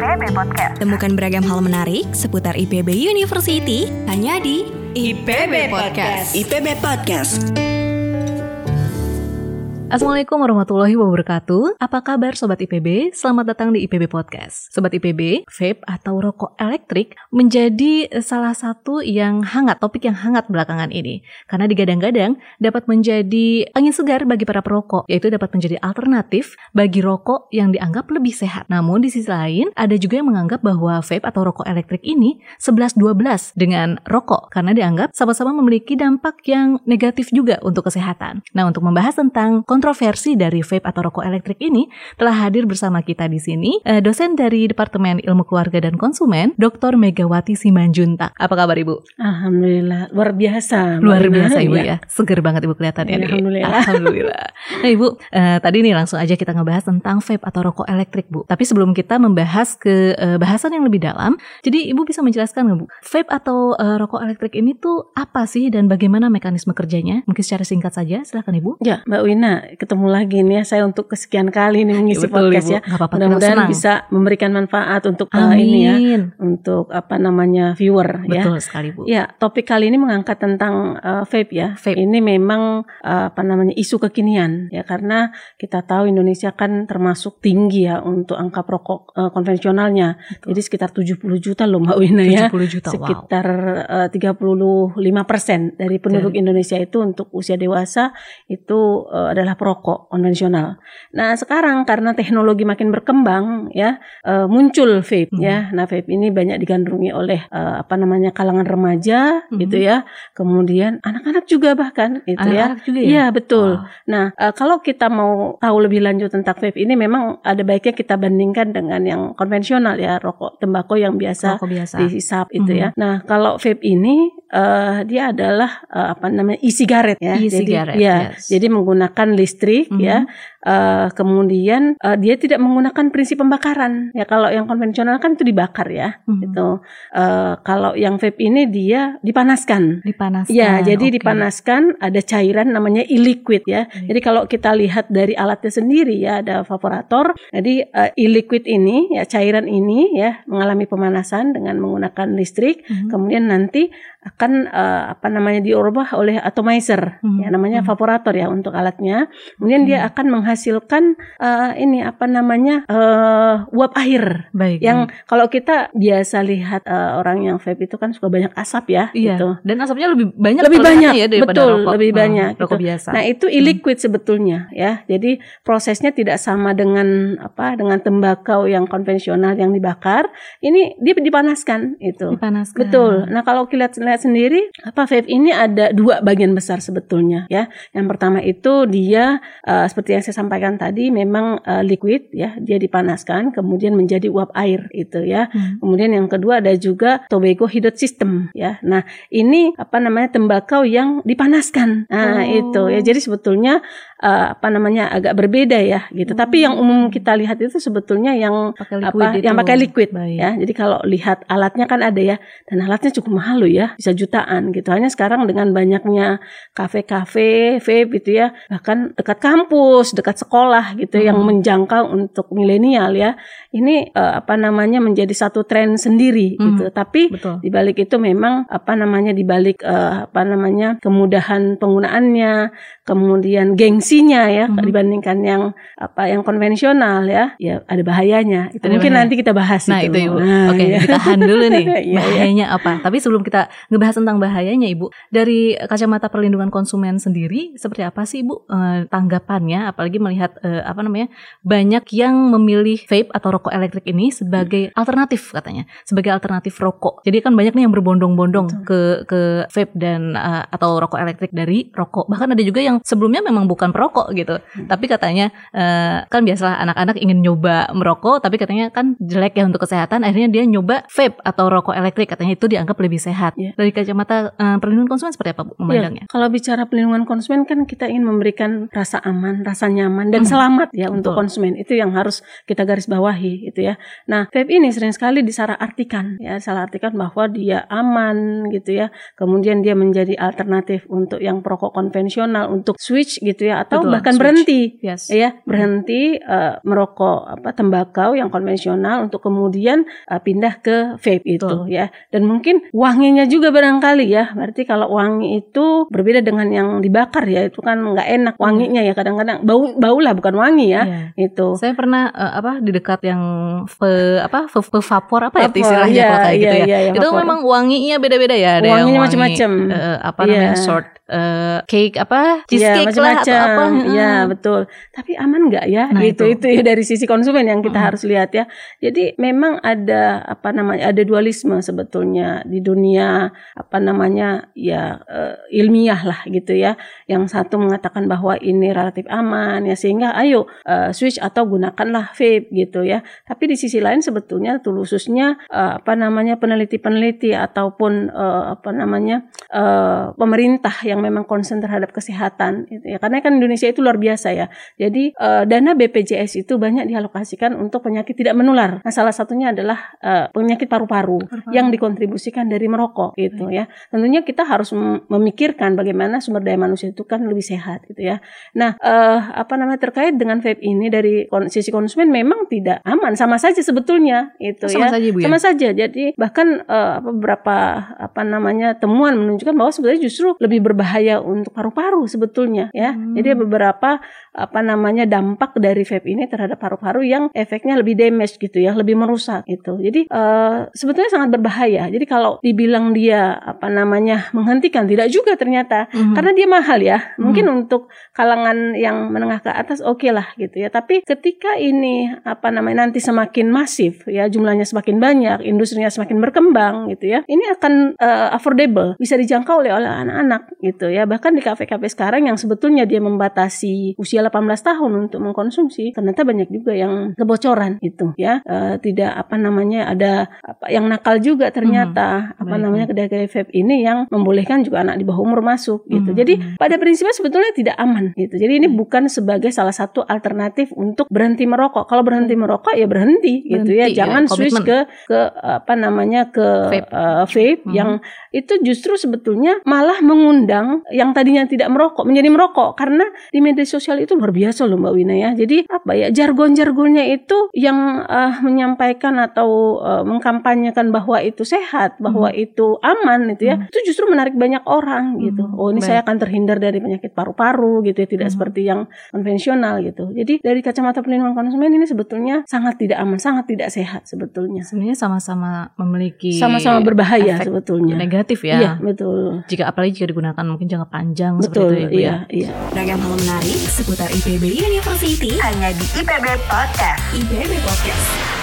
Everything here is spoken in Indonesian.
IPB Podcast. Temukan beragam hal menarik seputar IPB University hanya di IPB Podcast. IPB Podcast. Assalamualaikum warahmatullahi wabarakatuh. Apa kabar Sobat IPB? Selamat datang di IPB Podcast. Sobat IPB, vape atau rokok elektrik menjadi salah satu yang hangat, topik yang hangat belakangan ini. Karena digadang-gadang dapat menjadi angin segar bagi para perokok, yaitu dapat menjadi alternatif bagi rokok yang dianggap lebih sehat. Namun di sisi lain, ada juga yang menganggap bahwa vape atau rokok elektrik ini 11-12 dengan rokok, karena dianggap sama-sama memiliki dampak yang negatif juga untuk kesehatan. Nah, untuk membahas tentang kontroversi dari vape atau rokok elektrik ini telah hadir bersama kita di sini eh, dosen dari Departemen Ilmu Keluarga dan Konsumen, Dr. Megawati Simanjuntak. Apa kabar Ibu? Alhamdulillah, luar biasa. Luar biasa. Ibu Iya. ya, seger banget Ibu kelihatan ini. Alhamdulillah. Alhamdulillah. Nah Ibu, eh, tadi nih langsung aja kita ngebahas tentang vape atau rokok elektrik Bu. Tapi sebelum kita membahas ke eh, bahasan yang lebih dalam, jadi Ibu bisa menjelaskan nggak Bu, vape atau eh, rokok elektrik ini tuh apa sih dan bagaimana mekanisme kerjanya? Mungkin secara singkat saja, silakan Ibu. Ya, Mbak Wina, ketemu lagi nih ya saya untuk kesekian kali nih mengisi Betul, podcast Ibu. ya. Mudah-mudahan bisa memberikan manfaat untuk uh, ini ya, untuk apa namanya viewer ya. Betul sekali Bu. Ya, topik kali ini mengangkat tentang uh, vape ya. Vape. Ini memang uh, apa namanya isu kekinian ya karena kita tahu Indonesia kan termasuk tinggi ya untuk angka perokok uh, konvensionalnya. Jadi sekitar 70 juta loh Mbak Wina ya. 70 juta, wow. sekitar eh, 35 persen dari penduduk Indonesia itu untuk usia dewasa itu eh, adalah perokok konvensional. Nah sekarang karena teknologi makin berkembang ya eh, muncul vape Mhm. ya. Nah vape ini banyak digandrungi oleh eh, apa namanya kalangan remaja Mhm. gitu ya. Kemudian anak-anak juga bahkan itu ya. Anak-anak juga ya? Iya betul. Wow. Nah, eh, kalau kita mau tahu lebih lanjut tentang vape ini memang ada baiknya kita bandingkan dengan yang konvensional ya, rokok tembakau yang biasa Rokok biasa. dihisap itu Mhm. ya. Nah, kalau vape ini eh, dia adalah eh, apa namanya e-cigarette ya. E-cigarette, jadi, ya, yes. jadi menggunakan listrik Mhm. ya. Eh, kemudian eh, dia tidak menggunakan prinsip pembakaran ya. Kalau yang konvensional kan itu dibakar ya. Mhm. Gitu. Eh, kalau yang vape ini dia dipanaskan. Dipanaskan. Ya, jadi oke. dipanaskan ada cairan namanya e-liquid ya. Baik. Jadi kalau kita lihat dari alatnya sendiri ya ada evaporator. Jadi eh, e-liquid ini ya cairan ini ya mengalami pemanasan dengan menggunakan listrik. Mhm. Kemudian nanti akan eh, apa namanya diubah oleh atomizer Mhm. ya namanya Mhm. evaporator ya untuk alatnya. Kemudian dia Oke. akan menghasilkan eh, ini apa namanya eh, uap air Baik. yang baik. kalau kita biasa lihat eh, orang yang vape itu kan suka banyak asap ya Iya. gitu. Dan asapnya lebih banyak Lebih banyak, ya daripada betul, rokok. lebih Hmm, banyak, Rokok gitu. biasa. Nah, itu e-liquid sebetulnya ya. Jadi prosesnya tidak sama dengan apa dengan tembakau yang konvensional yang dibakar. Ini dia dipanaskan itu. dipanaskan. Betul. Nah, kalau kita lihat, sendiri, apa vape ini ada dua bagian besar sebetulnya ya. Yang pertama itu dia eh, seperti yang saya sampaikan tadi memang eh, liquid ya, dia dipanaskan kemudian menjadi uap air itu ya. Hmm. Kemudian yang kedua ada juga tobacco heated system ya. Nah, ini apa namanya tembakau yang dipanaskan. Nah, Oh. itu ya. Jadi sebetulnya eh, apa namanya agak berbeda ya gitu. Tapi yang umum kita lihat itu sebetulnya yang Pakai liquid apa itu. yang pakai liquid Baik. ya. Jadi kalau lihat alatnya kan ada ya dan alatnya cukup mahal loh ya, bisa jutaan gitu. Hanya sekarang dengan banyaknya kafe-kafe, vape gitu ya, bahkan dekat kampus, dekat sekolah gitu yang Hmm. menjangkau untuk milenial ya. Ini eh, apa namanya menjadi satu tren sendiri Hmm. gitu. Tapi Betul. di balik itu memang apa namanya di balik eh, apa namanya kemudahan penggunaannya, kemudian gengsinya ya Mhm. dibandingkan yang apa yang konvensional ya, ya ada bahayanya. Itu Ada mungkin bahaya. nanti kita bahas Nah itu. itu ibu. Nah, Oke ya. ditahan dulu nih iya. bahayanya apa. Tapi sebelum kita ngebahas tentang bahayanya ibu, dari kacamata perlindungan konsumen sendiri seperti apa sih ibu eh, tanggapannya? Apalagi melihat eh, apa namanya banyak yang memilih vape atau rokok elektrik ini sebagai alternatif katanya, sebagai alternatif rokok. Jadi kan banyak nih yang berbondong-bondong ke ke vape dan eh, atau rokok elektrik dari rokok. Bahkan ada juga yang sebelumnya memang bukan perokok gitu, tapi katanya eh, kan biasalah anak-anak ingin nyoba merokok, tapi katanya kan jelek ya untuk kesehatan. Akhirnya dia nyoba vape atau rokok elektrik, katanya itu dianggap lebih sehat. Ya. Dari kacamata uh, perlindungan konsumen seperti apa Bu memandangnya? Ya, kalau bicara perlindungan konsumen kan kita ingin memberikan rasa aman, rasa nyaman dan hmm. selamat ya Betul. untuk konsumen. Itu yang harus kita garis bawahi gitu ya. Nah, vape ini sering sekali disalah artikan ya, salah artikan bahwa dia aman gitu ya. Kemudian dia menjadi alternatif untuk yang perokok konvensional untuk switch gitu ya atau Betul, bahkan switch. berhenti yes. ya, berhenti uh, merokok apa tembakau yang konvensional untuk kemudian uh, pindah ke vape itu ya. Dan mungkin wanginya juga barangkali ya. Berarti kalau wangi itu berbeda dengan yang dibakar ya, itu kan nggak enak wanginya ya kadang-kadang bau bau lah bukan wangi ya. Yeah. Itu. Saya pernah uh, apa di dekat yang pe, apa pe, pe vapor apa ya istilahnya yeah, kalau kayak yeah, gitu ya. Yeah, itu vapor. memang wanginya beda-beda ya. Ada wanginya macam-macam. Uh, apa yeah. namanya sort uh, cake apa cheesecake ya, macam -macam. lah atau apa. Iya, hmm. betul. Tapi aman nggak ya? Nah, itu, itu itu ya dari sisi konsumen yang kita hmm. harus lihat ya. Jadi memang ada apa namanya? ada dualisme sebetulnya di dunia apa namanya? ya uh, ilmiah lah gitu ya. Yang satu mengatakan bahwa ini relatif aman ya sehingga ayo uh, switch atau gunakanlah vape gitu ya. Tapi di sisi lain sebetulnya khususnya uh, apa namanya peneliti-peneliti ataupun uh, apa namanya uh, pemerintah yang yang memang concern terhadap kesehatan gitu ya. Karena kan Indonesia itu luar biasa ya. Jadi uh, dana BPJS itu banyak dialokasikan untuk penyakit tidak menular. Nah salah satunya adalah uh, penyakit paru-paru yang dikontribusikan dari merokok gitu ya. Tentunya kita harus memikirkan bagaimana sumber daya manusia itu kan lebih sehat gitu ya. Nah uh, apa namanya terkait dengan vape ini dari sisi konsumen memang tidak aman. Sama saja sebetulnya itu sama ya. saja, Bu, ya? sama saja. Jadi bahkan uh, beberapa apa namanya temuan menunjukkan bahwa sebenarnya justru lebih berbahaya berbahaya untuk paru-paru sebetulnya ya. Hmm. Jadi beberapa apa namanya dampak dari vape ini terhadap paru-paru yang efeknya lebih damage gitu ya, lebih merusak itu. Jadi uh, sebetulnya sangat berbahaya. Jadi kalau dibilang dia apa namanya menghentikan tidak juga ternyata hmm. karena dia mahal ya. Hmm. Mungkin untuk kalangan yang menengah ke atas oke okay lah gitu ya. Tapi ketika ini apa namanya nanti semakin masif ya jumlahnya semakin banyak, industrinya semakin berkembang gitu ya. Ini akan uh, affordable, bisa dijangkau oleh oleh anak-anak gitu gitu ya. Bahkan di kafe-kafe sekarang yang sebetulnya dia membatasi usia 18 tahun untuk mengkonsumsi, ternyata banyak juga yang kebocoran gitu ya. E, tidak apa namanya ada apa yang nakal juga ternyata hmm, apa baik, namanya kedai-kedai vape ini yang membolehkan juga anak di bawah umur masuk gitu. Hmm. Jadi pada prinsipnya sebetulnya tidak aman gitu. Jadi ini hmm. bukan sebagai salah satu alternatif untuk berhenti merokok. Kalau berhenti merokok ya berhenti, berhenti gitu ya. ya Jangan ya, switch ke ke apa namanya ke vape, uh, vape hmm. yang itu justru sebetulnya malah mengundang yang tadinya tidak merokok menjadi merokok karena di media sosial itu luar biasa loh Mbak Wina ya. Jadi apa ya jargon-jargonnya itu yang uh, menyampaikan atau uh, mengkampanyekan bahwa itu sehat, bahwa hmm. itu aman gitu ya. Hmm. Itu justru menarik banyak orang gitu. Hmm. Oh ini Baik. saya akan terhindar dari penyakit paru-paru gitu ya, tidak hmm. seperti yang konvensional gitu. Jadi dari kacamata perlindungan konsumen ini sebetulnya sangat tidak aman, sangat tidak sehat sebetulnya. Sebenarnya sama-sama memiliki sama-sama berbahaya sebetulnya. Negatif ya. Iya, betul. Jika apalagi jika digunakan mungkin jangka panjang Betul, seperti itu ya, iya, ya. iya. Ragam hal menarik seputar IPB University hanya di IPB Podcast. IPB Podcast.